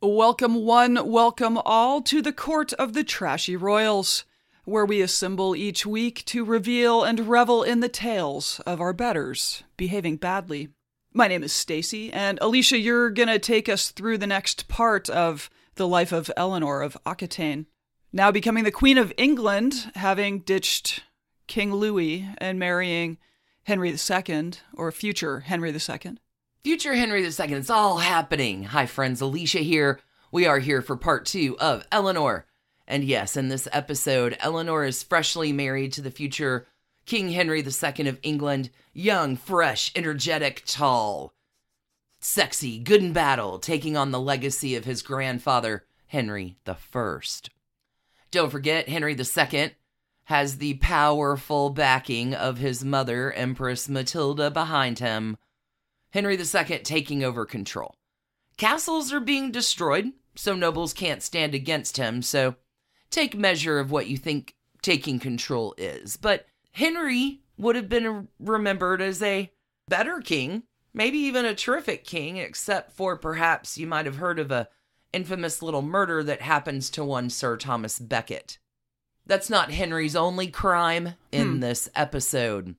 Welcome, one, welcome all to the court of the trashy royals, where we assemble each week to reveal and revel in the tales of our betters behaving badly. My name is Stacy, and Alicia, you're gonna take us through the next part of the life of Eleanor of Aquitaine, now becoming the Queen of England, having ditched King Louis and marrying Henry II, or future Henry II. Future Henry II, it's all happening. Hi, friends, Alicia here. We are here for part two of Eleanor. And yes, in this episode, Eleanor is freshly married to the future King Henry II of England, young, fresh, energetic, tall, sexy, good in battle, taking on the legacy of his grandfather, Henry I. Don't forget, Henry II has the powerful backing of his mother, Empress Matilda, behind him Henry II taking over control. Castles are being destroyed, so nobles can't stand against him, so take measure of what you think taking control is. But Henry would have been remembered as a better king, maybe even a terrific king, except for perhaps you might have heard of a infamous little murder that happens to one Sir Thomas Becket. That's not Henry's only crime in Hmm. this episode.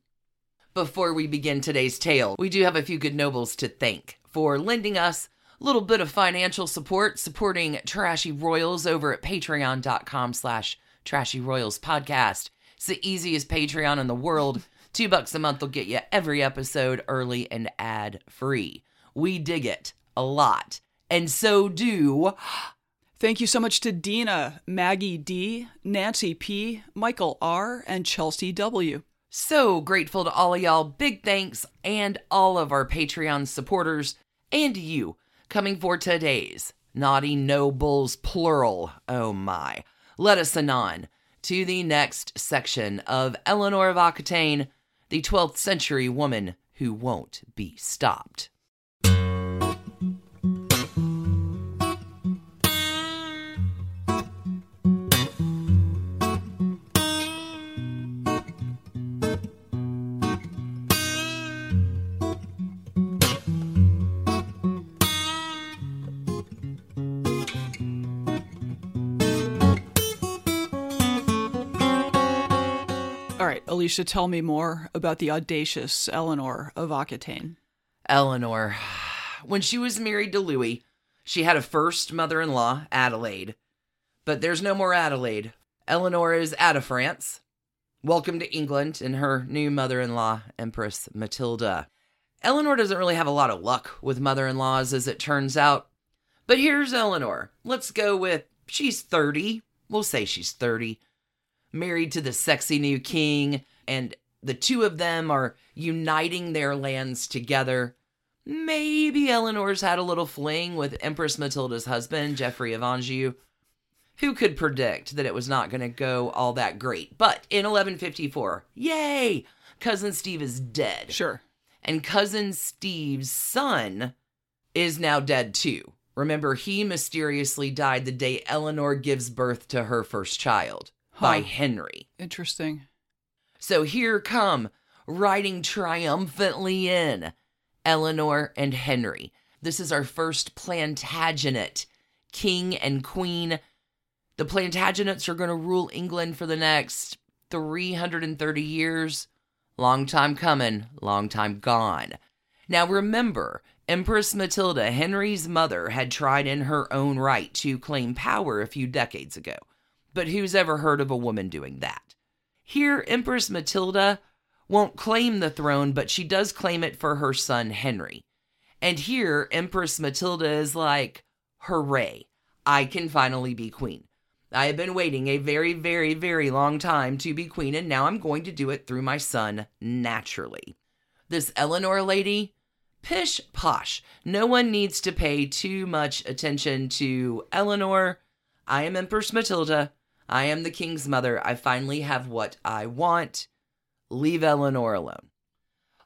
Before we begin today's tale, we do have a few good nobles to thank for lending us a little bit of financial support, supporting Trashy Royals over at patreon.com slash Trashy Royals podcast. It's the easiest Patreon in the world. Two bucks a month will get you every episode early and ad free. We dig it a lot. And so do Thank you so much to Dina, Maggie D, Nancy P, Michael R, and Chelsea W. So grateful to all of y'all. Big thanks and all of our Patreon supporters and you coming for today's Naughty Nobles plural. Oh my. Let us anon to the next section of Eleanor of Aquitaine, the 12th century woman who won't be stopped. Alicia, tell me more about the audacious Eleanor of Aquitaine. Eleanor. When she was married to Louis, she had a first mother in law, Adelaide. But there's no more Adelaide. Eleanor is out of France. Welcome to England and her new mother in law, Empress Matilda. Eleanor doesn't really have a lot of luck with mother in laws, as it turns out. But here's Eleanor. Let's go with she's 30. We'll say she's 30. Married to the sexy new king, and the two of them are uniting their lands together. Maybe Eleanor's had a little fling with Empress Matilda's husband, Geoffrey of Anjou. Who could predict that it was not going to go all that great? But in 1154, yay! Cousin Steve is dead. Sure. And cousin Steve's son is now dead too. Remember, he mysteriously died the day Eleanor gives birth to her first child by Henry. Interesting. So here come, riding triumphantly in, Eleanor and Henry. This is our first Plantagenet, king and queen. The Plantagenets are going to rule England for the next 330 years. Long time coming, long time gone. Now remember, Empress Matilda, Henry's mother, had tried in her own right to claim power a few decades ago. But who's ever heard of a woman doing that? Here, Empress Matilda won't claim the throne, but she does claim it for her son Henry. And here, Empress Matilda is like, hooray, I can finally be queen. I have been waiting a very, very, very long time to be queen, and now I'm going to do it through my son naturally. This Eleanor lady, pish posh. No one needs to pay too much attention to Eleanor. I am Empress Matilda. I am the king's mother. I finally have what I want. Leave Eleanor alone.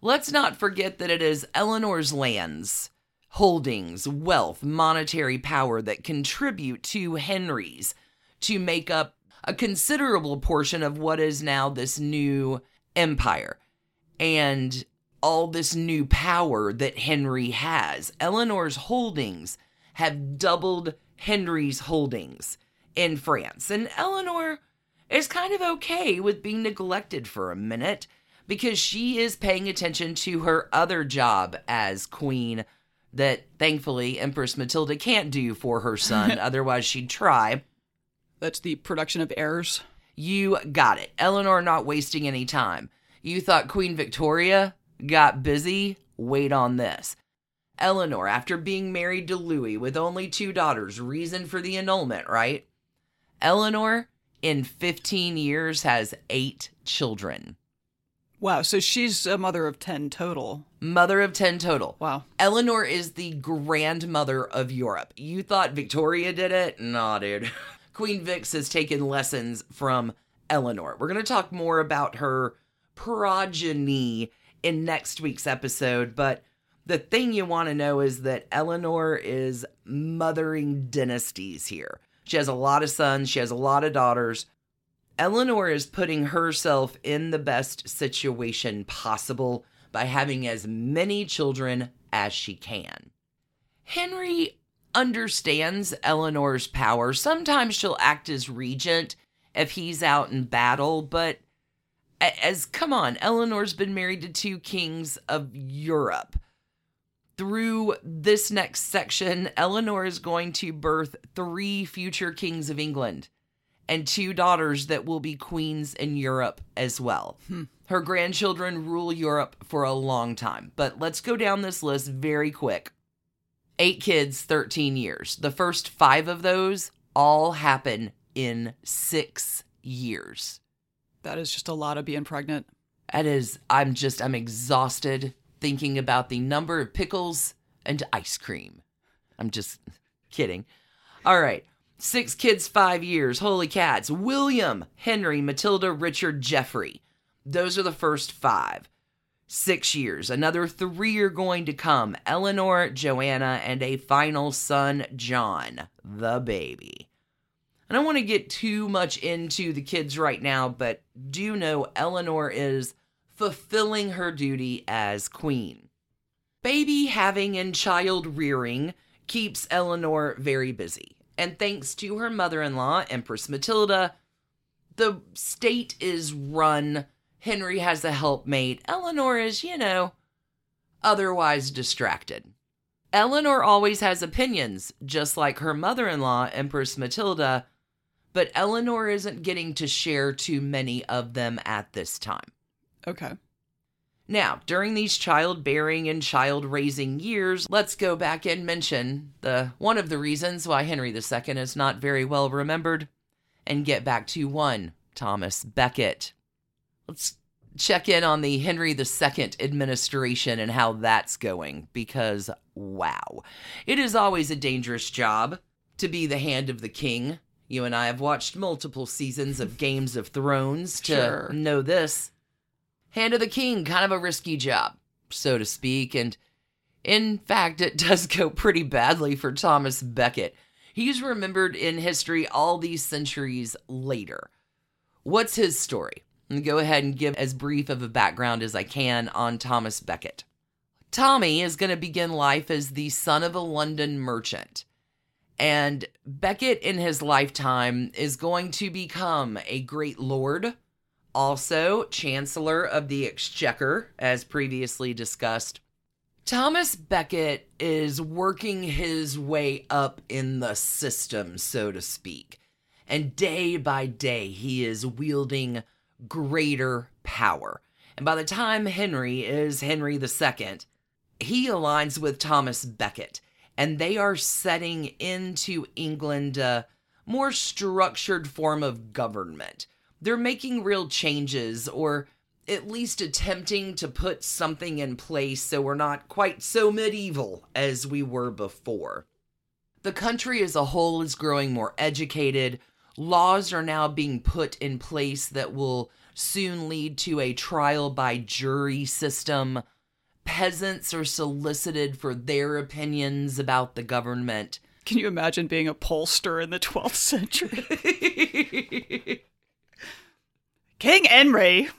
Let's not forget that it is Eleanor's lands, holdings, wealth, monetary power that contribute to Henry's to make up a considerable portion of what is now this new empire. And all this new power that Henry has. Eleanor's holdings have doubled Henry's holdings in France. And Eleanor is kind of okay with being neglected for a minute because she is paying attention to her other job as queen that thankfully Empress Matilda can't do for her son, otherwise, she'd try. That's the production of heirs. You got it. Eleanor not wasting any time. You thought Queen Victoria got busy, wait on this. Eleanor, after being married to Louis with only two daughters, reason for the annulment, right? Eleanor, in 15 years, has eight children. Wow, so she's a mother of 10 total. Mother of 10 total. Wow. Eleanor is the grandmother of Europe. You thought Victoria did it? Nah, dude. Queen Vix has taken lessons from Eleanor. We're going to talk more about her progeny in next week's episode, but the thing you want to know is that Eleanor is mothering dynasties here. She has a lot of sons, she has a lot of daughters. Eleanor is putting herself in the best situation possible by having as many children as she can. Henry understands Eleanor's power. Sometimes she'll act as regent if he's out in battle, but as come on, Eleanor's been married to two kings of Europe. Through this next section, Eleanor is going to birth three future kings of England and two daughters that will be queens in Europe as well. Hmm. Her grandchildren rule Europe for a long time. But let's go down this list very quick. Eight kids, 13 years. The first five of those all happen in six years. That is just a lot of being pregnant. That is, I'm just, I'm exhausted thinking about the number of pickles and ice cream. I'm just kidding. All right. Six kids, five years. Holy cats. William, Henry, Matilda, Richard, Geoffrey. Those are the first five. Six years. Another three are going to come Eleanor, Joanna, and a final son, John, the baby. I don't want to get too much into the kids right now, but do know Eleanor is fulfilling her duty as queen. Baby having and child rearing keeps Eleanor very busy. And thanks to her mother in law, Empress Matilda, the state is run. Henry has a helpmate. Eleanor is, you know, otherwise distracted. Eleanor always has opinions, just like her mother in law, Empress Matilda, but Eleanor isn't getting to share too many of them at this time. Okay. Now, during these childbearing and child raising years, let's go back and mention the one of the reasons why Henry II is not very well remembered and get back to one Thomas Becket. Let's check in on the Henry II administration and how that's going because wow. It is always a dangerous job to be the hand of the king you and I have watched multiple seasons of Games of Thrones to Sure. know this. Hand of the King, kind of a risky job, so to speak, and in fact, it does go pretty badly for Thomas Becket. He's remembered in history all these centuries later. What's his story? Go ahead and give as brief of a background as I can on Thomas Becket. Tommy is going to begin life as the son of a London merchant. And Becket in his lifetime is going to become a great lord, also Chancellor of the Exchequer, as previously discussed. Thomas Becket is working his way up in the system, so to speak. And day by day, he is wielding greater power. And by the time Henry is Henry II, he aligns with Thomas Becket and they are setting into England a more structured form of government. They're making real changes, or at least attempting to put something in place so we're not quite so medieval as we were before. The country as a whole is growing more educated. Laws are now being put in place that will soon lead to a trial by jury system. Peasants are solicited for their opinions about the government. Can you imagine being a pollster in the 12th century? King Henry.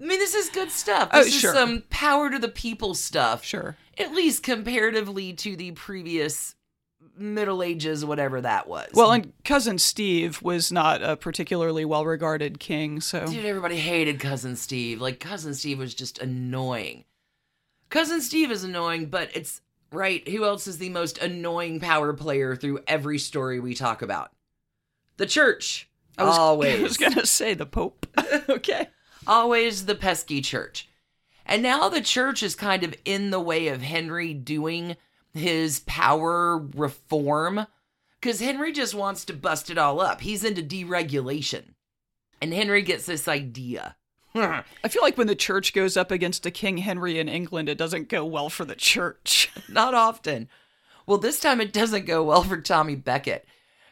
I mean, this is good stuff. Oh, This is some power to the people stuff. Sure. At least comparatively to the previous Middle Ages, whatever that was. Well, and cousin Steve was not a particularly well-regarded king, so Dude, everybody hated Cousin Steve. Like, Cousin Steve was just annoying. Cousin Steve is annoying, but it's right. Who else is the most annoying power player through every story we talk about? The church. I was, Always. I was gonna say the Pope. okay. Always the pesky church. And now the church is kind of in the way of Henry doing his power reform because Henry just wants to bust it all up. He's into deregulation. And Henry gets this idea. I feel like when the church goes up against a King Henry in England, it doesn't go well for the church. Not often. Well, this time it doesn't go well for Tommy Becket.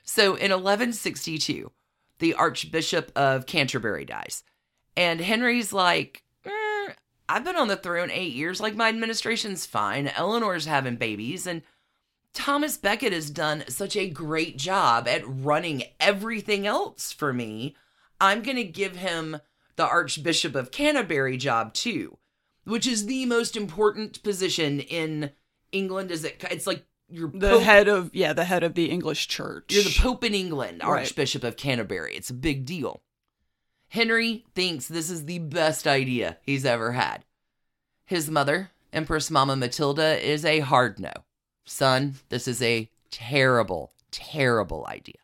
So in 1162, the Archbishop of Canterbury dies. And Henry's like, "Eh, I've been on the throne eight years. Like, my administration's fine. Eleanor's having babies. And Thomas Becket has done such a great job at running everything else for me. I'm going to give him the Archbishop of Canterbury job too, which is the most important position in England. Is it? It's like you're The Pope- head of yeah, the head of the English church. You're the Pope in England, Right. Archbishop of Canterbury. It's a big deal. Henry thinks this is the best idea he's ever had. His mother, Empress Mama Matilda, is a hard no. Son, this is a terrible, terrible idea.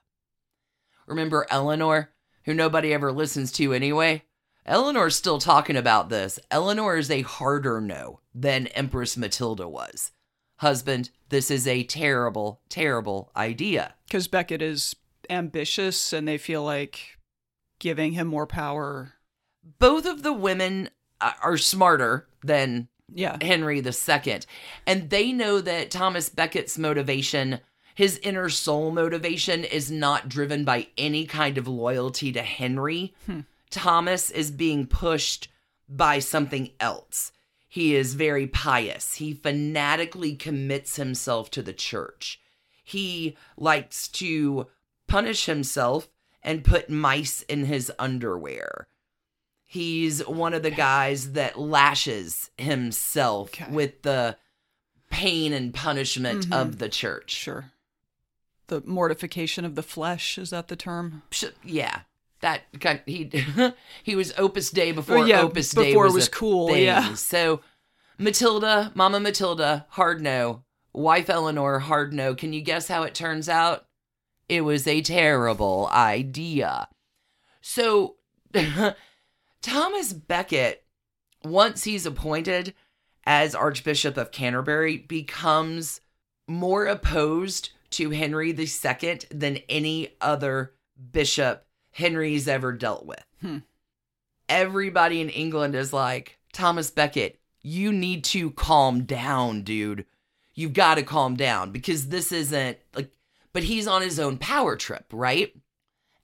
Remember Eleanor, who nobody ever listens to anyway? Eleanor's still talking about this. Eleanor is a harder no than Empress Matilda was. Husband, this is a terrible, terrible idea. because Becket is ambitious, and they feel like giving him more power. both of the women uh, are smarter than Yeah, Henry II, and they know that Thomas Becket's motivation, his inner soul motivation, is not driven by any kind of loyalty to Henry. Thomas is being pushed by something else. He is very pious. He fanatically commits himself to the church. He likes to punish himself and put mice in his underwear. He's one of the guys that lashes himself Okay. with the pain and punishment Mhm. of the church. sure. The mortification of the flesh is that the term? Yeah. That kind he he was Opus Dei before Oh, yeah, Opus it was, was cool, thing. yeah. So Matilda, Mama Matilda, hard no. Wife Eleanor, hard no. Can you guess how it turns out? It was a terrible idea. So Thomas Becket, once he's appointed as Archbishop of Canterbury, becomes more opposed to Henry II than any other bishop Henry's ever dealt with. Hmm. Everybody in England is like, Thomas Becket, you need to calm down, dude. You've got to calm down because this isn't like, but he's on his own power trip, right?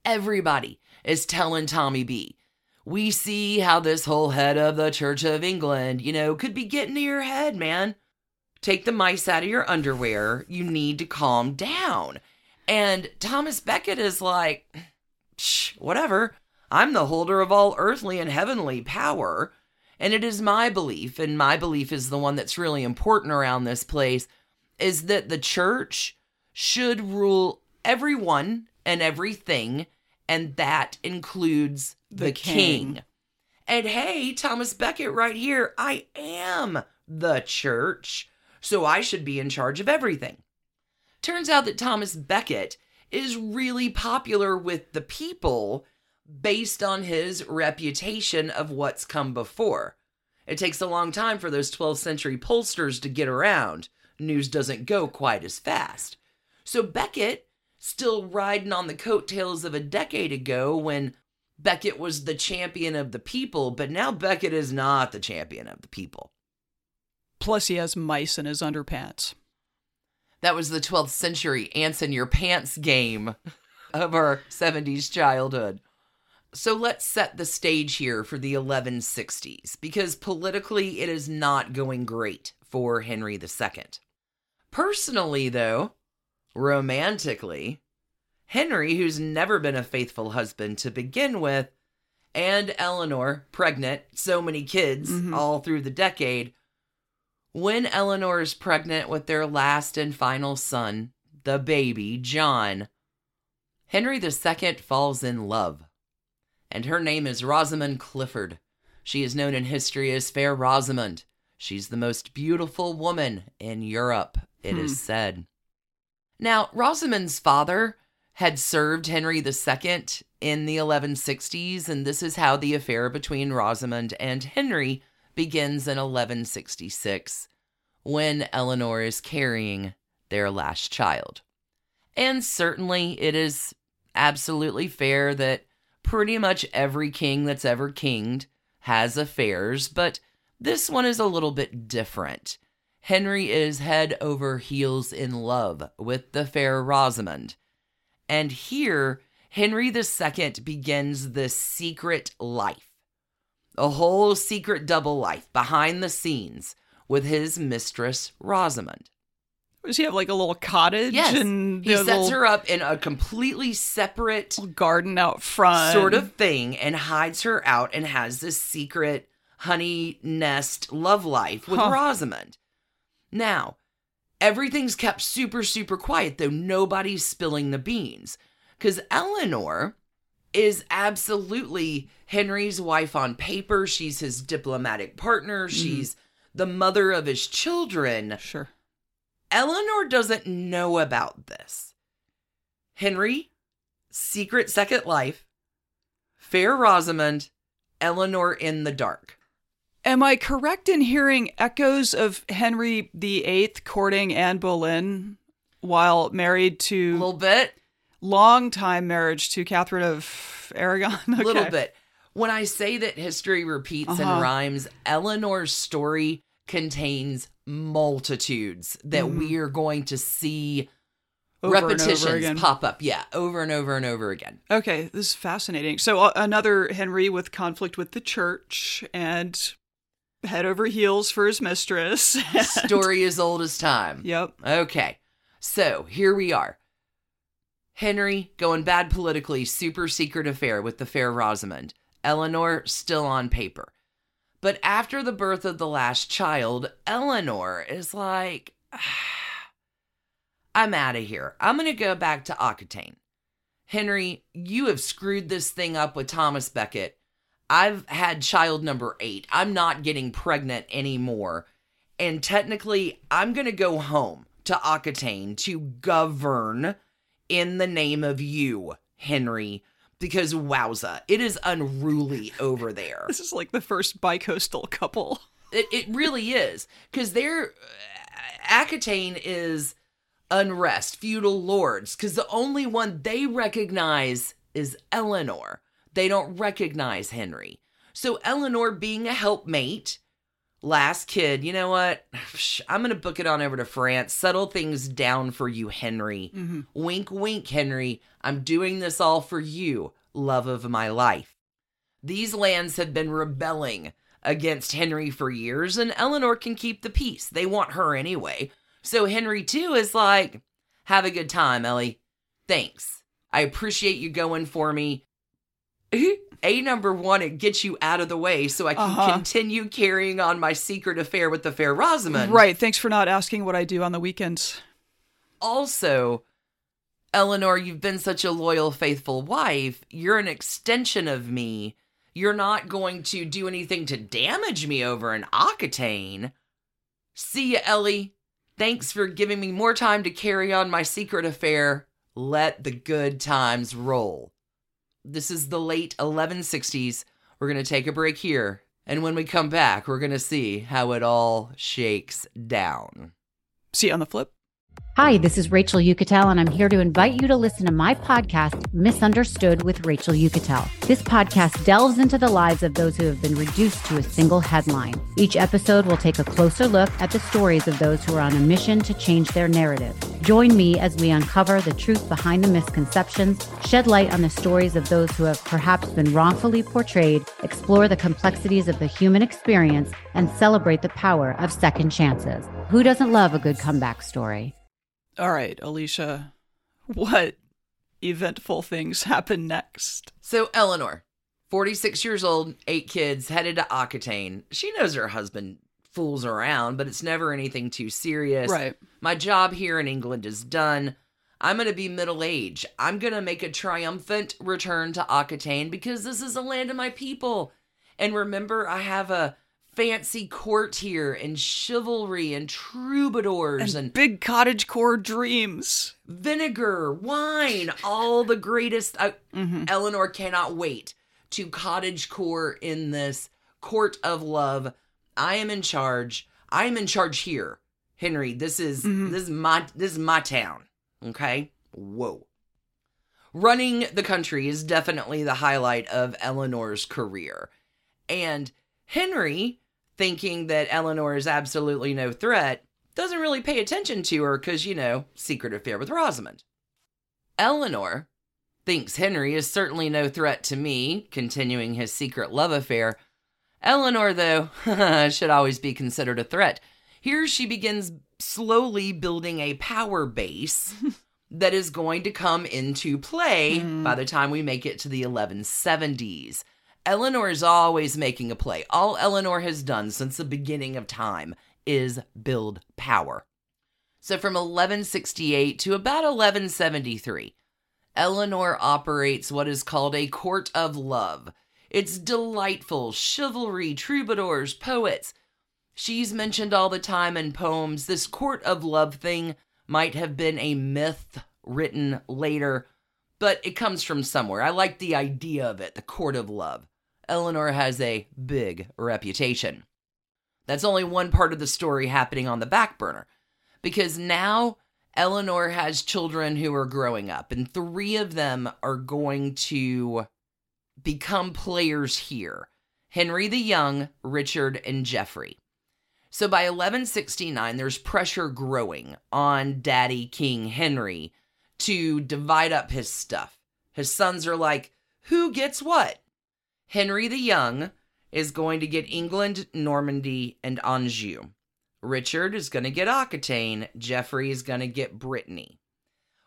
Everybody is telling Tommy B. We see how this whole head of the Church of England, you know, could be getting to your head, man. Take the mice out of your underwear. You need to calm down. And Thomas Becket is like, Whatever. I'm the holder of all earthly and heavenly power. And it is my belief, and my belief is the one that's really important around this place, is that the church should rule everyone and everything, and that includes the, The king. king. And hey, Thomas Becket, right here, I am the church, so I should be in charge of everything. Turns out that Thomas Becket is really popular with the people based on his reputation of what's come before. It takes a long time for those 12th century pollsters to get around. News doesn't go quite as fast. So Becket, still riding on the coattails of a decade ago when Becket was the champion of the people, but now Becket is not the champion of the people. Plus, he has mice in his underpants. That was the 12th century ants in your pants game of our 70s childhood. So let's set the stage here for the 1160s, because politically it is not going great for Henry II. Personally, though, romantically, Henry, who's never been a faithful husband to begin with, and Eleanor, pregnant, so many kids Mhm. all through the decade. When Eleanor is pregnant with their last and final son, the baby, John, Henry II falls in love. And her name is Rosamond Clifford. She is known in history as Fair Rosamond. She's the most beautiful woman in Europe, it is Hmm. said. Now, Rosamond's father had served Henry II in the 1160s, and this is how the affair between Rosamond and Henry begins in 1166, when Eleanor is carrying their last child. And certainly it is absolutely fair that pretty much every king that's ever kinged has affairs, but this one is a little bit different. Henry is head over heels in love with the fair Rosamond. And here, Henry II begins the secret life. A whole secret double life behind the scenes with his mistress Rosamond. Does he have like a little cottage Yes, and he sets little, her up in a completely separate garden out front? sort of thing and hides her out and has this secret honey nest love life with Huh. Rosamond. Now, everything's kept super, super quiet, though nobody's spilling the beans. Because Eleanor is absolutely Henry's wife on paper. She's his diplomatic partner. Mm-hmm. She's the mother of his children. Sure. Eleanor doesn't know about this. Henry, secret second life, fair Rosamond, Eleanor in the dark. Am I correct in hearing echoes of Henry VIII courting Anne Boleyn while married to A little bit, long time marriage to Catherine of Aragon? a little bit. When I say that history repeats Uh-huh. and rhymes, Eleanor's story contains multitudes that Mhm. we are going to see Over and repetitions pop up. Yeah, over and over and over again. Okay, this is fascinating. So uh, another Henry with conflict with the church and head over heels for his mistress. Story as old as time. yep. Okay, so here we are. Henry going bad politically, super secret affair with the fair Rosamond. Eleanor still on paper. But after the birth of the last child, Eleanor is like, I'm out of here. I'm going to go back to Aquitaine. Henry, you have screwed this thing up with Thomas Becket. I've had child number eight. I'm not getting pregnant anymore. And technically, I'm going to go home to Aquitaine to govern in the name of you, Henry, because wowza, it is unruly over there. This is like the first bicoastal couple. It, it really is. Because they're. Uh, Aquitaine is unrest, feudal lords, because the only one they recognize is Eleanor. They don't recognize Henry. So Eleanor, being a helpmate, last kid, you know what? I'm going to book it on over to France, settle things down for you, Henry. Mm-hmm. Wink, wink, Henry. I'm doing this all for you, love of my life. These lands have been rebelling against Henry for years, and Eleanor can keep the peace. They want her anyway. So Henry, too, is like, have a good time, Ellie. Thanks. I appreciate you going for me. A number one, it gets you out of the way so I can Uh-huh. continue carrying on my secret affair with the fair Rosamond. Right. Thanks for not asking what I do on the weekends. also, Eleanor, you've been such a loyal, faithful wife. You're an extension of me. You're not going to do anything to damage me over an Aquitaine. See ya, Ellie. Thanks for giving me more time to carry on my secret affair. Let the good times roll. This is the late 1160s. We're going to take a break here. And when we come back, we're going to see how it all shakes down. See you on the flip. Hi, this is Rachel Uchitel, and I'm here to invite you to listen to my podcast, Misunderstood with Rachel Uchitel. This podcast delves into the lives of those who have been reduced to a single headline. Each episode will take a closer look at the stories of those who are on a mission to change their narrative. Join me as we uncover the truth behind the misconceptions, shed light on the stories of those who have perhaps been wrongfully portrayed, explore the complexities of the human experience, and celebrate the power of second chances. Who doesn't love a good comeback story? All right, Alicia, what eventful things happen next? So, Eleanor, 46 years old, eight kids, headed to Aquitaine. She knows her husband fools around, but it's never anything too serious. Right. My job here in England is done. I'm going to be middle aged. I'm going to make a triumphant return to Aquitaine because this is the land of my people. And remember, I have a fancy court here and chivalry and troubadours And, and, big cottage core dreams. vinegar, wine, all the greatest. I, mm-hmm. Eleanor cannot wait to cottage core in this court of love. I am in charge. I am in charge here. Henry, this is mm-hmm. this is my this is my town. Okay? Whoa. Running the country is definitely the highlight of Eleanor's career. And Henry, thinking that Eleanor is absolutely no threat, doesn't really pay attention to her because, you know, secret affair with Rosamond. Eleanor thinks Henry is certainly no threat to me, continuing his secret love affair. Eleanor, though, should always be considered a threat. Here she begins slowly building a power base that is going to come into play mm-hmm. by the time we make it to the 1170s. Eleanor is always making a play. All Eleanor has done since the beginning of time is build power. So from 1168 to about 1173, Eleanor operates what is called a court of love. It's delightful, chivalry, troubadours, poets. She's mentioned all the time in poems. This court of love thing might have been a myth written later, but it comes from somewhere. I like the idea of it, the court of love. Eleanor has a big reputation. That's only one part of the story happening on the back burner because now Eleanor has children who are growing up, and three of them are going to become players here Henry the Young, Richard, and Geoffrey. So by 1169, there's pressure growing on Daddy King Henry to divide up his stuff. His sons are like, who gets what? Henry the Young is going to get England, Normandy, and Anjou. Richard is going to get Aquitaine. Geoffrey is going to get Brittany.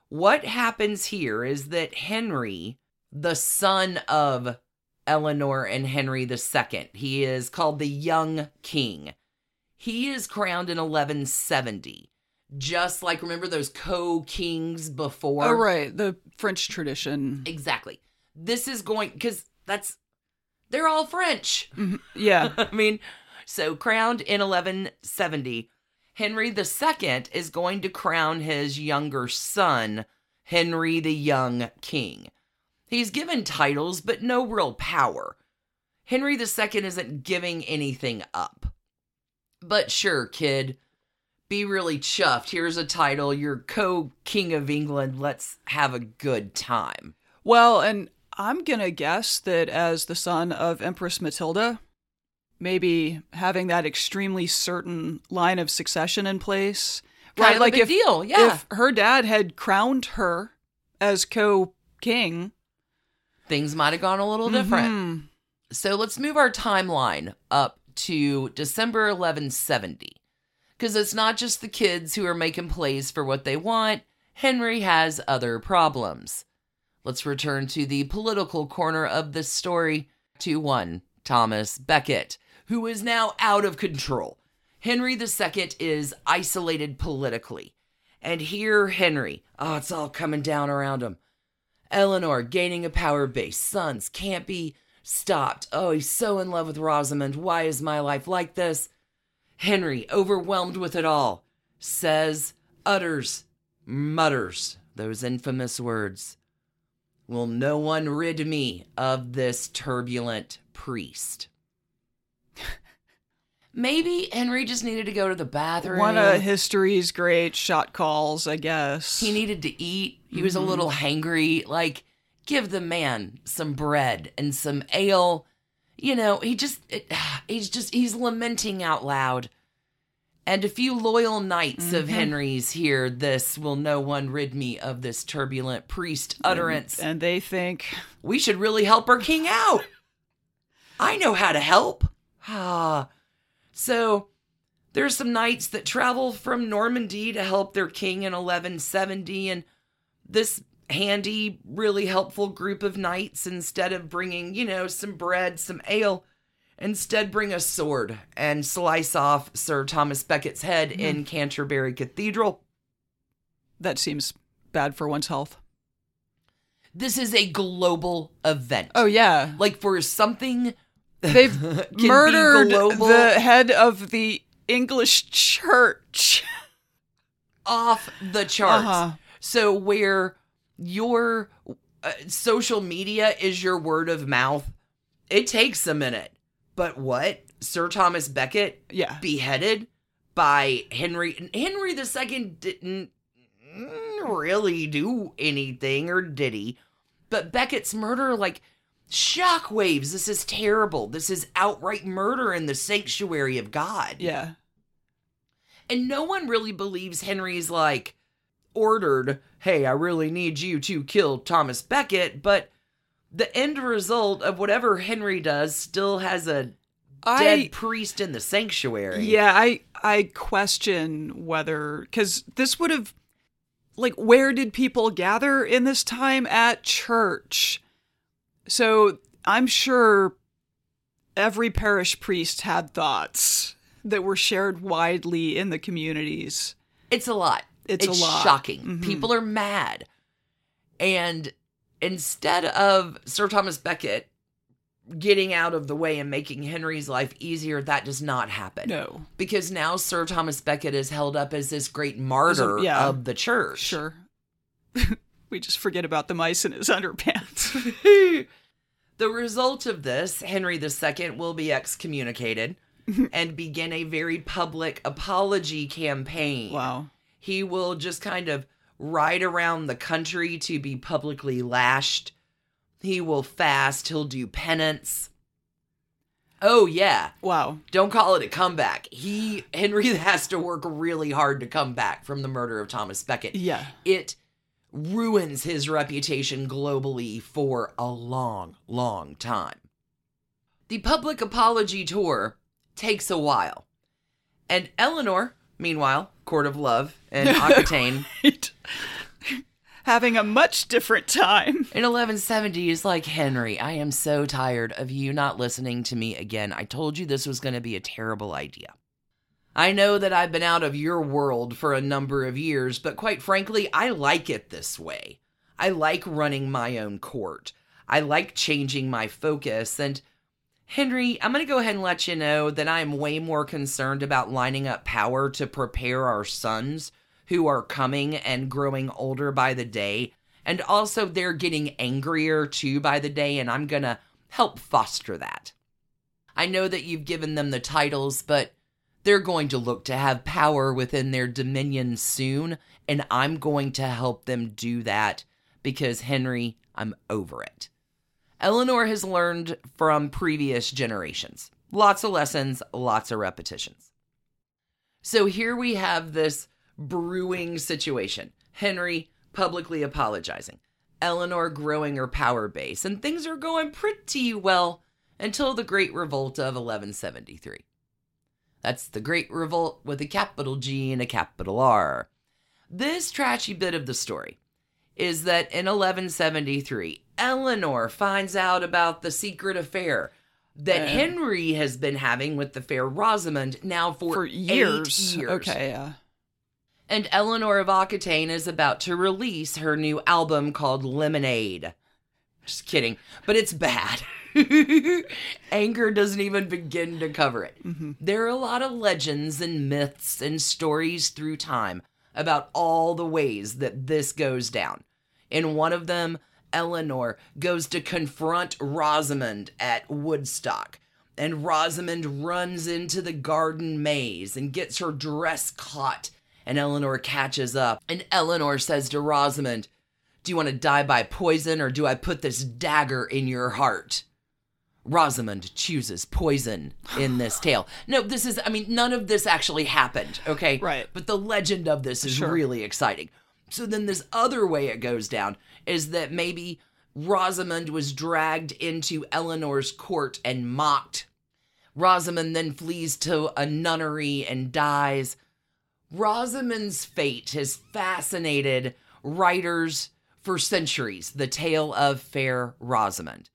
What happens here is that Henry, the son of Eleanor and Henry II, he is called the Young King. He is crowned in 1170. Just like, remember those co kings before? Oh, right. The French tradition. Exactly. This is going, because that's, they're all French. Mm-hmm. Yeah. I mean, so crowned in 1170, Henry II is going to crown his younger son, Henry the Young King. He's given titles, but no real power. Henry II isn't giving anything up. But sure, kid, be really chuffed. Here's a title. You're co king of England. Let's have a good time. Well, and I'm going to guess that as the son of Empress Matilda, maybe having that extremely certain line of succession in place. Kind a like if, deal, yeah. if her dad had crowned her as co king, Things might have gone a little different. Mhm. So let's move our timeline up to December 1170. Because it's not just the kids who are making plays for what they want, Henry has other problems. Let's return to the political corner of this story to one Thomas Becket, who is now out of control. Henry II is isolated politically. And here, Henry, oh, it's all coming down around him. Eleanor gaining a power base. Sons can't be stopped. Oh, he's so in love with Rosamond. Why is my life like this? Henry, overwhelmed with it all, says, utters, mutters those infamous words Will no one rid me of this turbulent priest? Maybe Henry just needed to go to the bathroom. One of history's great shot calls, I guess. he needed to eat. He was a little hangry. Like, give the man some bread and some ale. You know, he just, it, he's just, he's lamenting out loud. And a few loyal knights of Henry's hear this will no one rid me of this turbulent priest utterance. and they think, we should really help our king out. I know how to help. Ah. So there's some knights that travel from Normandy to help their king in 1170 and this handy, really helpful group of knights instead of bringing, you know, some bread, some ale, instead bring a sword and slice off Sir Thomas Becket's head mm-hmm. in Canterbury Cathedral. that seems bad for one's health. This is a global event. Oh, yeah. Like for something They've murdered the head of the English church. off the charts. Uh-huh. So where your uh, social media is your word of mouth, it takes a minute. But what? Sir Thomas Becket Yeah. beheaded by Henry Henry II didn't really do anything or did he? But Becket's murder like shockwaves. This is terrible. This is outright murder in the sanctuary of God. Yeah. And no one really believes Henry's like ordered, hey, I really need you to kill Thomas Becket, but the end result of whatever Henry does still has a dead priest in the sanctuary. Yeah, I I question whether cuz this would have like where did people gather in this time at church? So, I'm sure every parish priest had thoughts that were shared widely in the communities. It's a lot. It's a lot. shocking. Mhm. People are mad. And instead of Sir Thomas Becket getting out of the way and making Henry's life easier, that does not happen. No. Because now Sir Thomas Becket is held up as this great martyr yeah. of the church. Sure. we just forget about the mice in his underpants. the result of this, Henry II will be excommunicated and begin a very public apology campaign. wow. He will just kind of ride around the country to be publicly lashed. He will fast, he'll do penance. Oh yeah, Wow. don't call it a comeback. He Henry has to work really hard to come back from the murder of Thomas Becket. Yeah. It ruins his reputation globally for a long, long time. The public apology tour takes a while. And Eleanor, meanwhile, court of love in Aquitaine, Right. Having a much different time. in 1170 is like, Henry, I am so tired of you not listening to me again. I told you this was going to be a terrible idea. I know that I've been out of your world for a number of years, but quite frankly, I like it this way. I like running my own court. I like changing my focus. And Henry, I'm going to go ahead and let you know that I am way more concerned about lining up power to prepare our sons who are coming and growing older by the day. And also, they're getting angrier too by the day, and I'm going to help foster that. I know that you've given them the titles, but they're going to look to have power within their dominion soon, and I'm going to help them do that because, Henry, I'm over it. Eleanor has learned from previous generations. Lots of lessons, lots of repetitions. So here we have this brewing situation. Henry publicly apologizing, Eleanor growing her power base, and things are going pretty well until the Great Revolt of 1173. That's the Great Revolt with a capital G and a capital R. This trashy bit of the story is that in 1173, Eleanor finds out about the secret affair that Uh. Henry has been having with the fair Rosamond now for, For eight years. years. Okay, yeah. And Eleanor of Aquitaine is about to release her new album called Lemonade. Just kidding, but it's bad. Anger doesn't even begin to cover it. Mm-hmm. There are a lot of legends and myths and stories through time about all the ways that this goes down. In one of them, Eleanor goes to confront Rosamond at Woodstock. and Rosamond runs into the garden maze and gets her dress caught. And Eleanor catches up. And Eleanor says to Rosamond, Do you want to die by poison or do I put this dagger in your heart? Rosamond chooses poison in this tale. No, this is, I mean, none of this actually happened, okay? Right. But the legend of this is Sure. really exciting. So then, this other way it goes down is that maybe Rosamond was dragged into Eleanor's court and mocked. Rosamond then flees to a nunnery and dies. Rosamond's fate has fascinated writers for centuries, the tale of Fair Rosamond.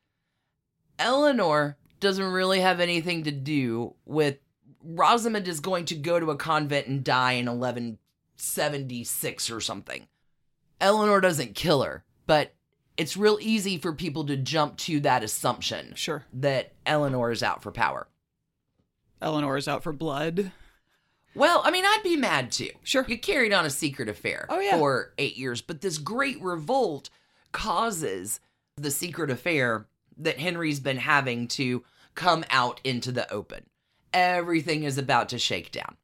Eleanor doesn't really have anything to do with Rosamund is going to go to a convent and die in 1176 or something. Eleanor doesn't kill her, but it's real easy for people to jump to that assumption Sure. that Eleanor is out for power. Eleanor is out for blood. Well, I mean, I'd be mad too. Sure. You carried on a secret affair Oh, yeah. for eight years, but this great revolt causes the secret affair that Henry's been having to come out into the open. Everything is about to shake down.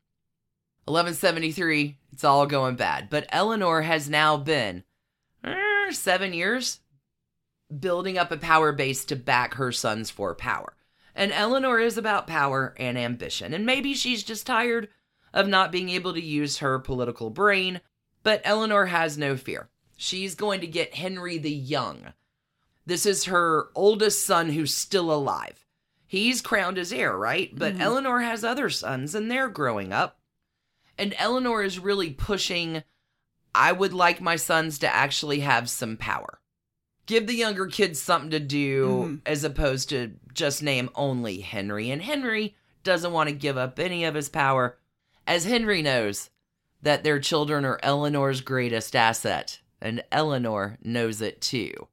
1173, it's all going bad. But Eleanor has now been er, seven years building up a power base to back her sons for power. And Eleanor is about power and ambition. And maybe she's just tired of not being able to use her political brain, but Eleanor has no fear. She's going to get Henry the Young. This is her oldest son who's still alive. He's crowned as heir, right? But mm-hmm. Eleanor has other sons and they're growing up. And Eleanor is really pushing I would like my sons to actually have some power. Give the younger kids something to do mm-hmm. as opposed to just name only Henry. And Henry doesn't want to give up any of his power, as Henry knows that their children are Eleanor's greatest asset, and Eleanor knows it too.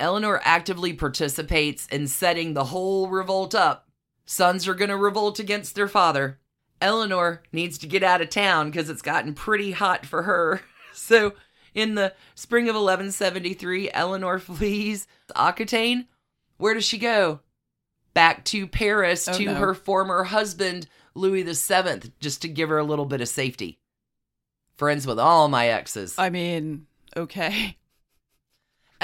Eleanor actively participates in setting the whole revolt up. Sons are going to revolt against their father. Eleanor needs to get out of town because it's gotten pretty hot for her. So, in the spring of 1173, Eleanor flees Aquitaine. Where does she go? Back to Paris Oh, to no. her former husband, Louis VII, just to give her a little bit of safety. Friends with all my exes. I mean, okay.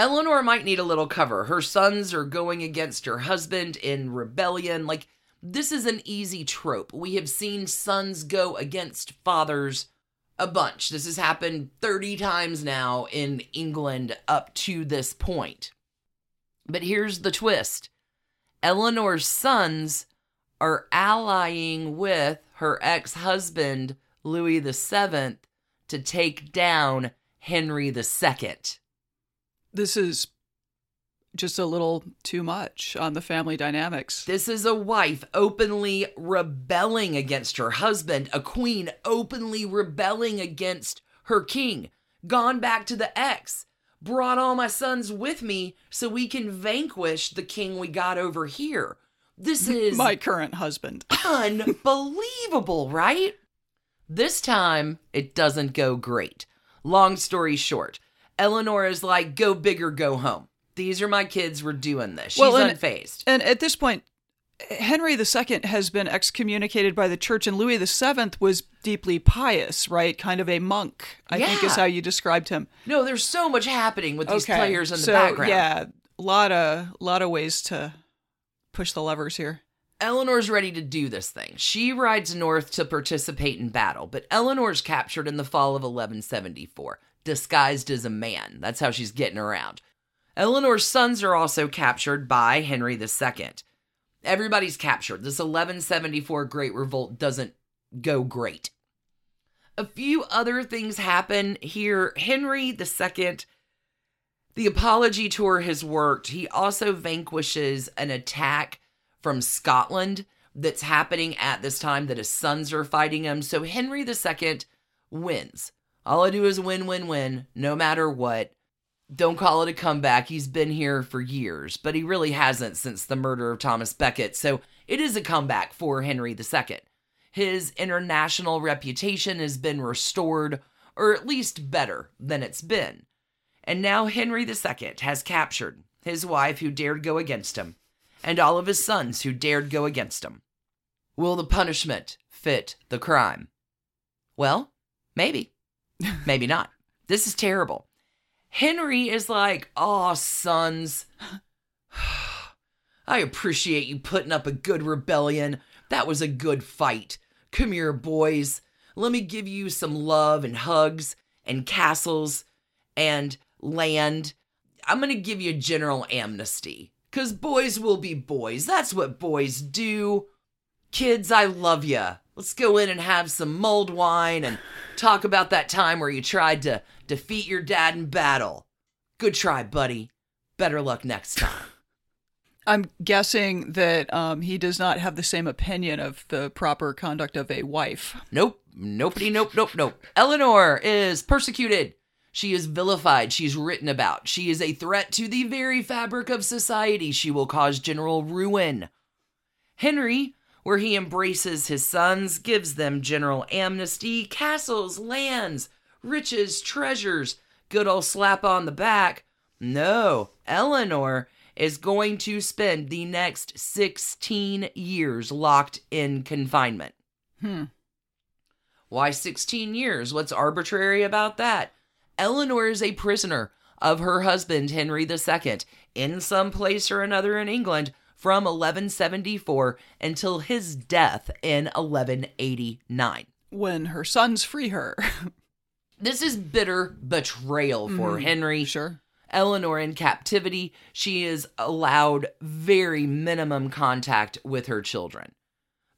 Eleanor might need a little cover. Her sons are going against her husband in rebellion. Like, this is an easy trope. We have seen sons go against fathers a bunch. This has happened 30 times now in England up to this point. But here's the twist Eleanor's sons are allying with her ex husband, Louis VII, to take down Henry II. This is just a little too much on the family dynamics. This is a wife openly rebelling against her husband, a queen openly rebelling against her king, gone back to the ex, brought all my sons with me so we can vanquish the king we got over here. This is My current husband. unbelievable, right? This time, it doesn't go great. Long story short, Eleanor is like, go big or go home. These are my kids. We're doing this. She's Well, and- unfazed. And at this point, Henry II has been excommunicated by the church, and Louis VII was deeply pious, right? Kind of a monk, I think is how you described him. No, there's so much happening with these okay. players in the so, background. Yeah, a lot of, lot of ways to push the levers here. Eleanor's ready to do this thing. She rides north to participate in battle, but Eleanor's captured in the fall of 1174, disguised as a man. That's how she's getting around. Eleanor's sons are also captured by Henry II. Everybody's captured. This 1174 Great Revolt doesn't go great. A few other things happen here. Henry II, the apology tour has worked. He also vanquishes an attack from Scotland that's happening at this time that his sons are fighting him. So Henry II wins. All I do is win, win, win, no matter what. Don't call it a comeback. He's been here for years, but he really hasn't since the murder of Thomas Becket. So it is a comeback for Henry II. His international reputation has been restored, or at least better than it's been. And now Henry II has captured his wife who dared go against him, and all of his sons who dared go against him. Will the punishment fit the crime? Well, maybe. maybe not. This is terrible. Henry is like, oh, sons, I appreciate you putting up a good rebellion. That was a good fight. Come here, boys. Let me give you some love and hugs and castles and land. I'm going to give you general amnesty. Because boys will be boys. That's what boys do. Kids, I love you. Let's go in and have some mulled wine and talk about that time where you tried to defeat your dad in battle. Good try, buddy. Better luck next time. I'm guessing that um, he does not have the same opinion of the proper conduct of a wife. Nope. Nobody, nope, nope, nope. Eleanor is persecuted. She is vilified. She's written about. She is a threat to the very fabric of society. She will cause general ruin. Henry, where he embraces his sons, gives them general amnesty, castles, lands, riches, treasures, good old slap on the back. No, Eleanor is going to spend the next 16 years locked in confinement. Hmm. Why 16 years? What's arbitrary about that? Eleanor is a prisoner of her husband, Henry II, in some place or another in England from 1174 until his death in 1189. When her sons free her. this is bitter betrayal for Mhm. Henry. sure. Eleanor in captivity, she is allowed very minimum contact with her children.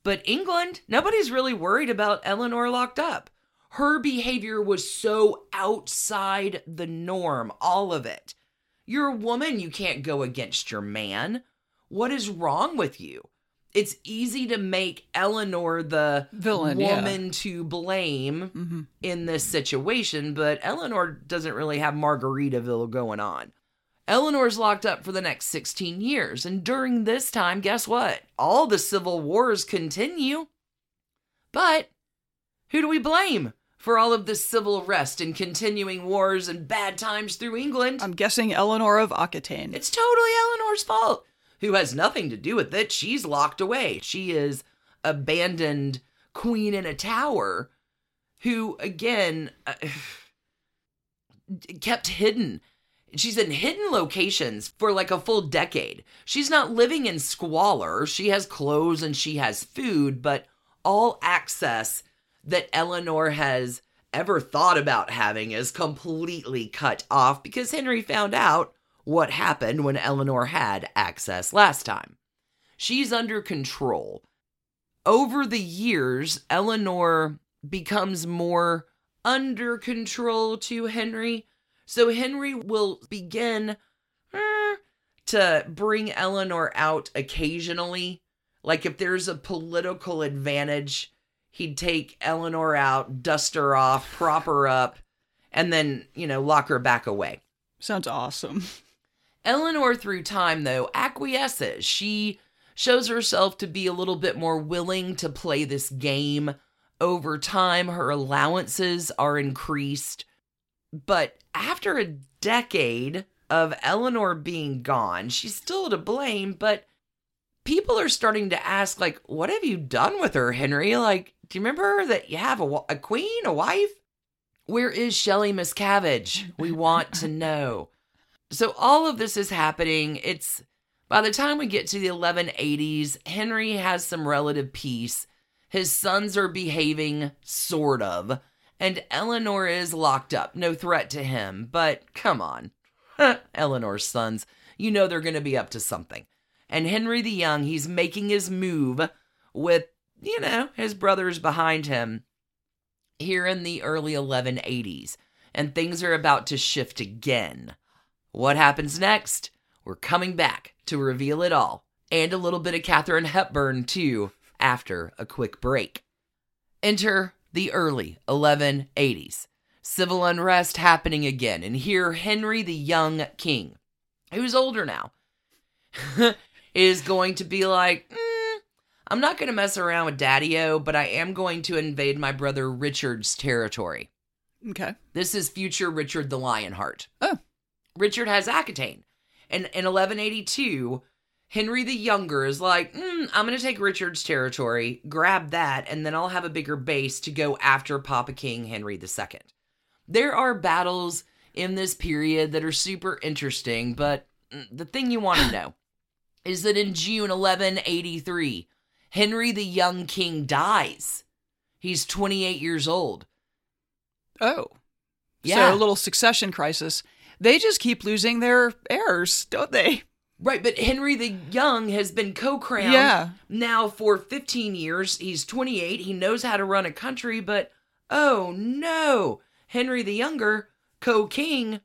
But England, nobody's really worried about Eleanor locked up. Her behavior was so outside the norm, all of it. You're a woman, you can't go against your man. What is wrong with you? It's easy to make Eleanor the Villain, yeah. woman to blame hmm in this situation, but Eleanor doesn't really have Margaritaville going on. Eleanor's locked up for the next 16 years, and during this time, guess what? All the civil wars continue. But who do we blame for all of this civil unrest and continuing wars and bad times through England? I'm guessing Eleanor of Aquitaine. It's totally Eleanor's fault, who has nothing to do with it. She's locked away. She is abandoned queen in a tower, who again uh, kept hidden. She's in hidden locations for like a full decade. She's not living in squalor. She has clothes and she has food, but all access that Eleanor has ever thought about having is completely cut off because Henry found out what happened when Eleanor had access last time. She's under control. Over the years, Eleanor becomes more under control to Henry. So Henry will begin eh, to bring Eleanor out occasionally. Like if there's a political advantage, he'd take Eleanor out, dust her off, prop her up, and then, you know, lock her back away. Sounds awesome. Eleanor, through time, though, acquiesces. She shows herself to be a little bit more willing to play this game. Over time, her allowances are increased. But after a decade of Eleanor being gone, she's still to blame, but people are starting to ask, like, what have you done with her, Henry? Like, do you remember that you have a, a queen, a wife? Where is Shelly Miscavige? We want to know. So all of this is happening. It's by the time we get to the 1180s, Henry has some relative peace. His sons are behaving, sort of, and Eleanor is locked up. No threat to him, but come on. Eleanor's sons, you know they're going to be up to something. And Henry the Young, he's making his move with, you know, his brothers behind him here in the early 1180s. And things are about to shift again. What happens next? We're coming back to reveal it all, and a little bit of Katharine Hepburn, too, after a quick break. Enter the early 1180s. Civil unrest happening again, and here Henry the Young King, who's older now, is going to be like, "Mm, I'm not going to mess around with Daddy O, but I am going to invade my brother Richard's territory. Okay. This is future Richard the Lionheart. Oh. Richard has Aquitaine. And in 1182, Henry the Younger is like, mm, I'm going to take Richard's territory, grab that, and then I'll have a bigger base to go after Papa King Henry II. There are battles in this period that are super interesting, but mm, the thing you want to know is that in June 1183, Henry the Young King dies. He's 28 years old. Oh. Yeah. So a little succession crisis. They just keep losing their heirs, don't they? Right, but Henry the Young has been co crowned Yeah. now for 15 years. He's 28. He knows how to run a country, but oh no. Henry the Younger, co king,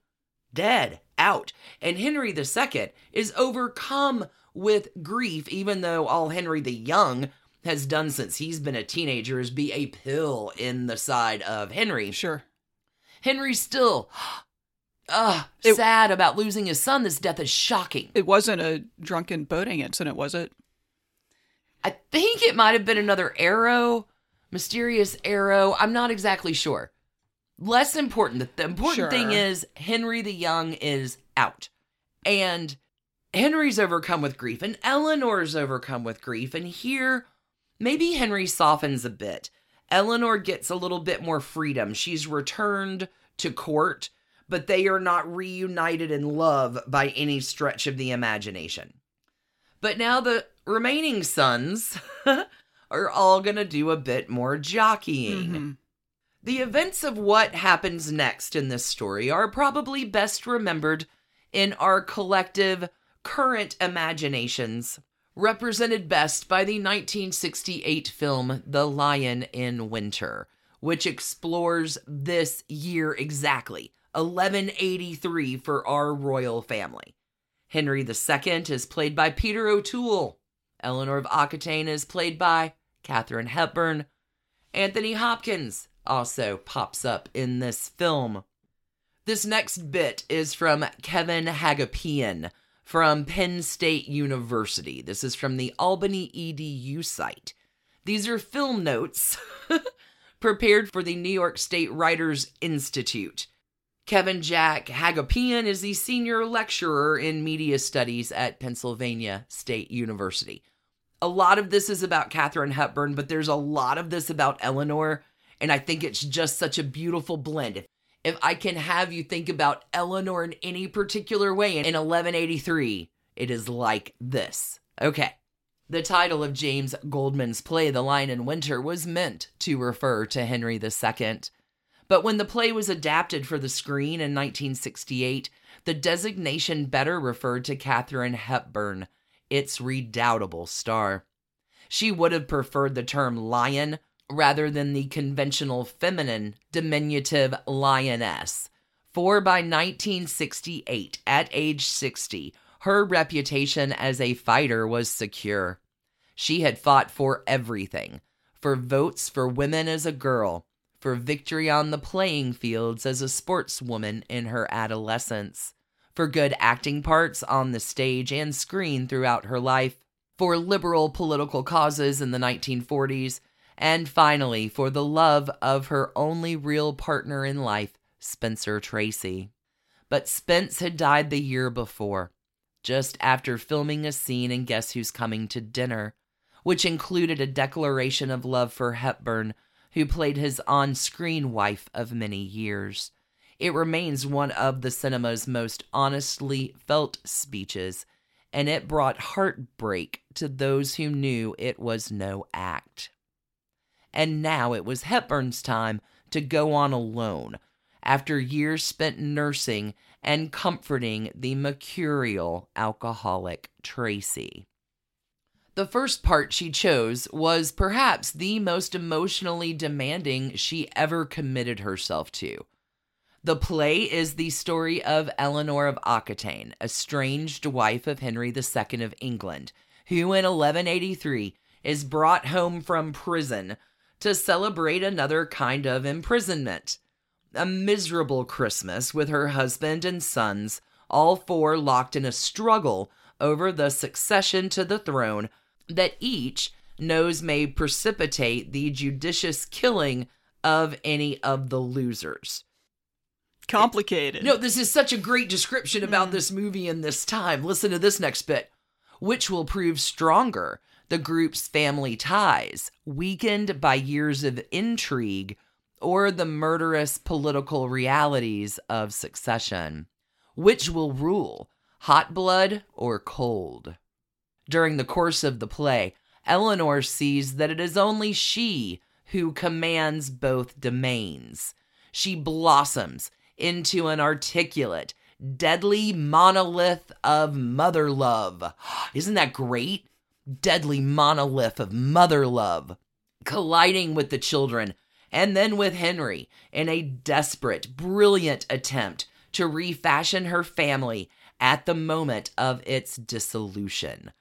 dead, out. And Henry the Second is overcome with grief, even though all Henry the Young has done since he's been a teenager is be a pill in the side of Henry. Sure. Henry's still. Ugh, It- sad about losing his son. This death is shocking. It wasn't a drunken boating incident, was it? I think it might have been another arrow, mysterious arrow. I'm not exactly sure. Less important. The, the important thing is Henry the Young is out. And Henry's overcome with grief, and Eleanor's overcome with grief. And here, maybe Henry softens a bit. Eleanor gets a little bit more freedom. She's returned to court, but they are not reunited in love by any stretch of the imagination. But now the remaining sons are all going to do a bit more jockeying. Mhm. The events of what happens next in this story are probably best remembered in our collective current imaginations, represented best by the 1968 film The Lion in Winter, which explores this year exactly, 1183 for our royal family. Henry II is played by Peter O'Toole. Eleanor of Aquitaine is played by Katharine Hepburn. Anthony Hopkins also pops up in this film. This next bit is from Kevin Hagopian from Penn State University. This is from the Albany EDU site. These are film notes prepared for the New York State Writers Institute. Kevin Jack Hagopian is the senior lecturer in media studies at Pennsylvania State University. A lot of this is about Katharine Hepburn, but there's a lot of this about Eleanor, and I think it's just such a beautiful blend. If, if I can have you think about Eleanor in any particular way in 1183, it is like this. Okay. The title of James Goldman's play, The Lion in Winter, was meant to refer to Henry II. But when the play was adapted for the screen in 1968, the designation better referred to Katharine Hepburn, its redoubtable star. She would have preferred the term lion rather than the conventional feminine diminutive lioness. For by 1968, at age 60, her reputation as a fighter was secure. She had fought for everything for votes for women as a girl, for victory on the playing fields as a sportswoman in her adolescence, for good acting parts on the stage and screen throughout her life, for liberal political causes in the 1940s, and finally for the love of her only real partner in life, Spencer Tracy. But Spence had died the year before, just after filming a scene in Guess Who's Coming to Dinner, which included a declaration of love for Hepburn, who played his on screen wife of many years. It remains one of the cinema's most honestly felt speeches, and it brought heartbreak to those who knew it was no act. And now it was Hepburn's time to go on alone after years spent nursing and comforting the mercurial alcoholic Tracy. The first part she chose was perhaps the most emotionally demanding she ever committed herself to. The play is the story of Eleanor of Aquitaine, estranged wife of Henry II of England, who in 1183 is brought home from prison to celebrate another kind of imprisonment. A miserable Christmas with her husband and sons, all four locked in a struggle over the succession to the throne that each knows may precipitate the judicious killing of any of the losers. Complicated. No, this is such a great description about hmm. this movie in this time. Listen to this next bit. Which will prove stronger, the group's family ties, weakened by years of intrigue, or the murderous political realities of succession? Which will rule, hot blood or cold? During the course of the play, Eleanor sees that it is only she who commands both domains. She blossoms into an articulate, deadly monolith of mother love. Isn't that great? Deadly monolith of mother love, colliding with the children and then with Henry in a desperate, brilliant attempt to refashion her family at the moment of its dissolution.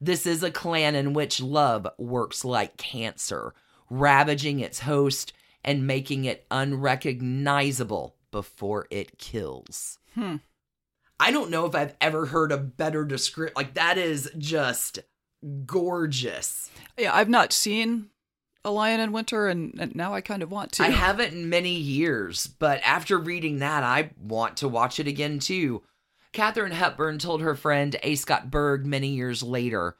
This is a clan in which love works like cancer, ravaging its host and making it unrecognizable before it kills. Hmm. I don't know if I've ever heard a better description. Like, that is just gorgeous. Yeah, I've not seen A Lion in Winter, and, and now I kind of want to. I haven't in many years, but after reading that, I want to watch it again too. Katharine Hepburn told her friend A. Scott Berg many years later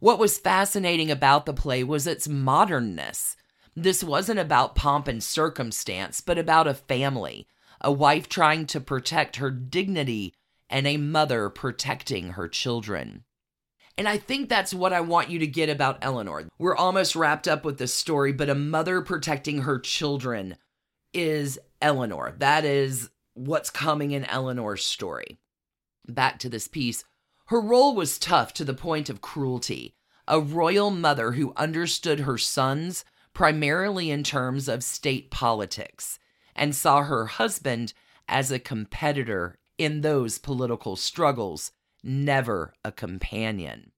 what was fascinating about the play was its modernness. This wasn't about pomp and circumstance, but about a family, a wife trying to protect her dignity, and a mother protecting her children. And I think that's what I want you to get about Eleanor. We're almost wrapped up with this story, but a mother protecting her children is Eleanor. That is what's coming in Eleanor's story back to this piece, her role was tough to the point of cruelty. A royal mother who understood her sons primarily in terms of state politics and saw her husband as a competitor in those political struggles, never a companion.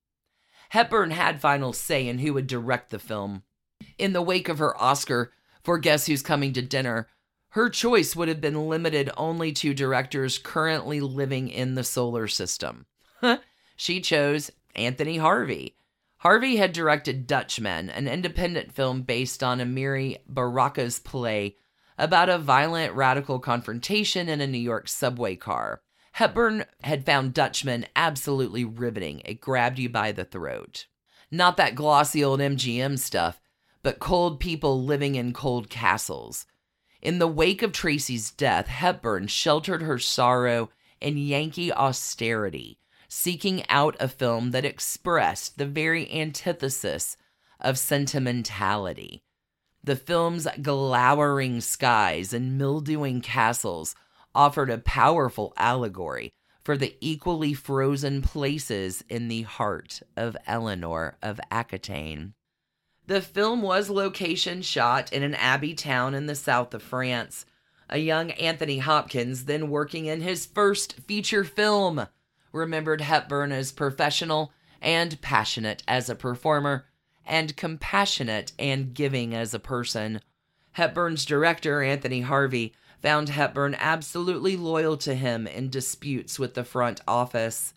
Hepburn had final say in who would direct the film. In the wake of her Oscar for Guess Who's Coming to Dinner, her choice would have been limited only to directors currently living in the solar system. she chose Anthony Harvey. Harvey had directed Dutchman, an independent film based on Amiri Baraka's play about a violent radical confrontation in a New York subway car. Hepburn had found Dutchman absolutely riveting. It grabbed you by the throat. Not that glossy old MGM stuff, but cold people living in cold castles. In the wake of Tracy's death, Hepburn sheltered her sorrow in Yankee austerity, seeking out a film that expressed the very antithesis of sentimentality. The film's glowering skies and mildewing castles offered a powerful allegory for the equally frozen places in the heart of Eleanor of Aquitaine. The film was location shot in an abbey town in the south of France. A young Anthony Hopkins, then working in his first feature film, remembered Hepburn as professional and passionate as a performer, and compassionate and giving as a person. Hepburn's director, Anthony Harvey, found Hepburn absolutely loyal to him in disputes with the front office.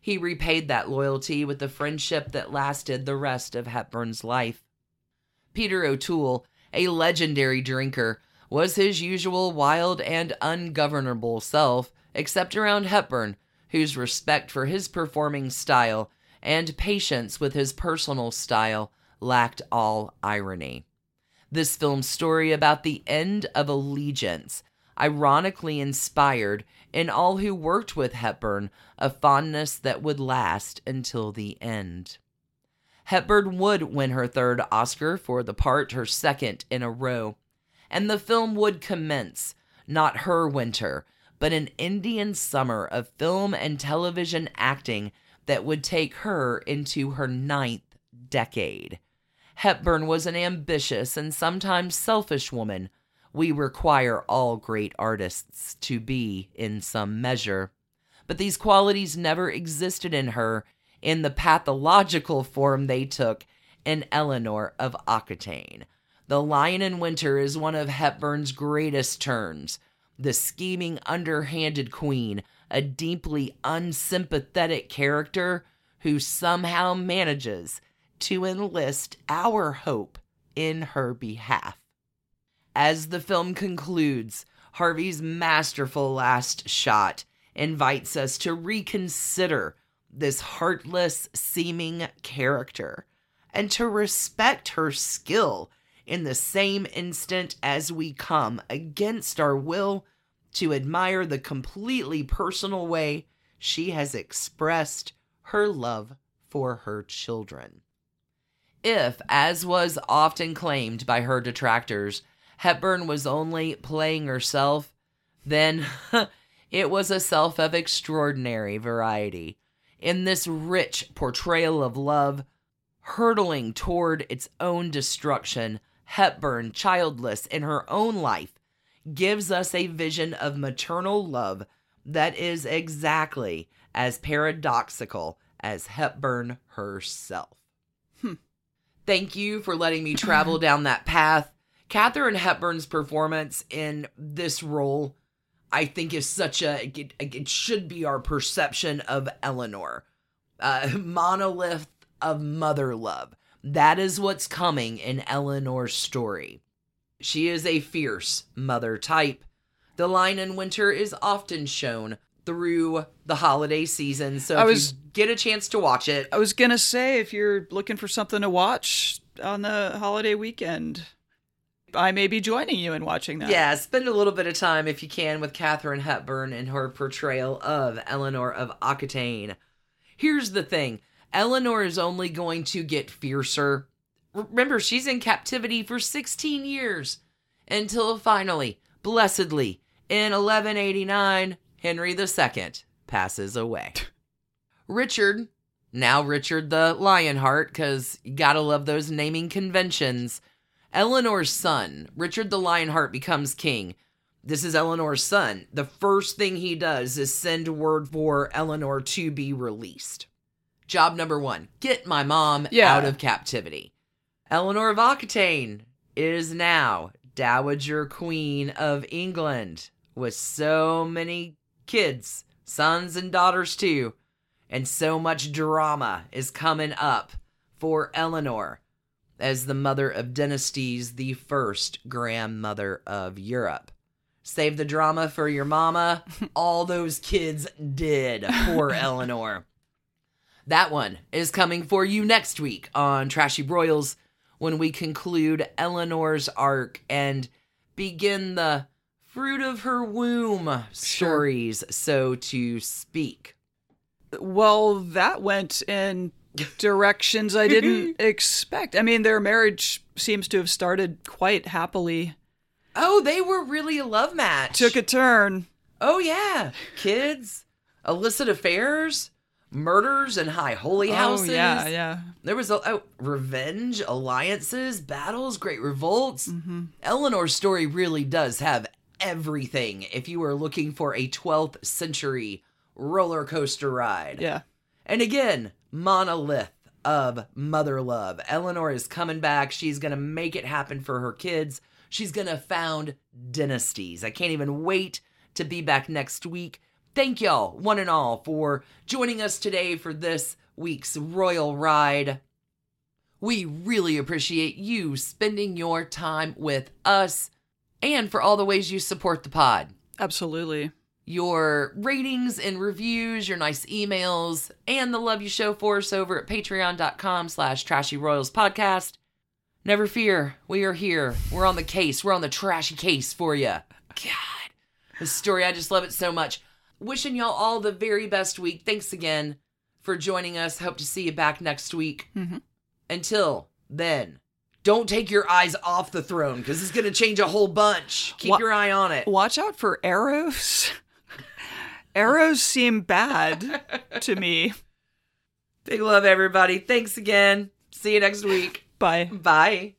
He repaid that loyalty with a friendship that lasted the rest of Hepburn's life. Peter O'Toole, a legendary drinker, was his usual wild and ungovernable self, except around Hepburn, whose respect for his performing style and patience with his personal style lacked all irony. This film's story about the end of allegiance ironically inspired in all who worked with Hepburn a fondness that would last until the end. Hepburn would win her third Oscar for the part, her second in a row. And the film would commence, not her winter, but an Indian summer of film and television acting that would take her into her ninth decade. Hepburn was an ambitious and sometimes selfish woman. We require all great artists to be in some measure. But these qualities never existed in her in the pathological form they took in Eleanor of Aquitaine. The Lion in Winter is one of Hepburn's greatest turns. The scheming, underhanded queen, a deeply unsympathetic character who somehow manages to enlist our hope in her behalf. As the film concludes, Harvey's masterful last shot invites us to reconsider this heartless seeming character and to respect her skill in the same instant as we come against our will to admire the completely personal way she has expressed her love for her children. If, as was often claimed by her detractors, Hepburn was only playing herself, then it was a self of extraordinary variety. In this rich portrayal of love, hurtling toward its own destruction, Hepburn, childless in her own life, gives us a vision of maternal love that is exactly as paradoxical as Hepburn herself. Hmm. Thank you for letting me travel down that path. Katharine Hepburn's performance in this role, I think, is such a. It, it should be our perception of Eleanor. Uh, monolith of mother love. That is what's coming in Eleanor's story. She is a fierce mother type. The Lion in Winter is often shown through the holiday season. So I was- you get a chance to watch it, I was gonna say if you're looking for something to watch on the holiday weekend, I may be joining you in watching that. yeah, spend a little bit of time if you can with Katharine Hepburn and her portrayal of Eleanor of Aquitaine. Here's the thing Eleanor is only going to get fiercer. Remember, she's in captivity for 16 years until finally, blessedly, in 1189, Henry II passes away. Richard, now Richard the Lionheart, because you gotta love those naming conventions. Eleanor's son, Richard the Lionheart, becomes king. This is Eleanor's son. The first thing he does is send word for Eleanor to be released. Job number one get my mom Yeah. out of captivity. Eleanor of Aquitaine is now Dowager Queen of England with so many kids, sons and daughters too. And so much drama is coming up for Eleanor as the mother of dynasties, the first grandmother of Europe. Save the drama for your mama. All those kids did for Eleanor. That one is coming for you next week on Trashy Royals when we conclude Eleanor's arc and begin the fruit of her womb stories, so to speak. Well, that went in directions I didn't expect. I mean, their marriage seems to have started quite happily. Oh, they were really a love match. Took a turn. Oh yeah, kids, illicit affairs, murders and high holy houses. Oh, yeah, yeah. There was a oh, revenge, alliances, battles, great revolts. Mm-hmm. Eleanor's story really does have everything. If you are looking for a 12th century roller coaster ride, Yeah. and again, monolith of mother love. Eleanor is coming back. She's going to make it happen for her kids. She's going to found dynasties. I can't even wait to be back next week. Thank y'all, one and all, for joining us today for this week's Royal Ride. We really appreciate you spending your time with us and for all the ways you support the pod Absolutely. Your ratings and reviews, your nice emails, and the love you show for us over at patreon.com slash trashy royals podcast. Never fear, we are here. We're on the case. We're on the trashy case for you. God, this story, I just love it so much. Wishing y'all all the very best week. Thanks again for joining us. Hope to see you back next week. Mhm. Until then, don't take your eyes off the throne because it's going to change a whole bunch. Keep Wha- your eye on it. Watch out for arrows. arrows seem bad to me. Big love, everybody. Thanks again. See you next week. Bye. Bye.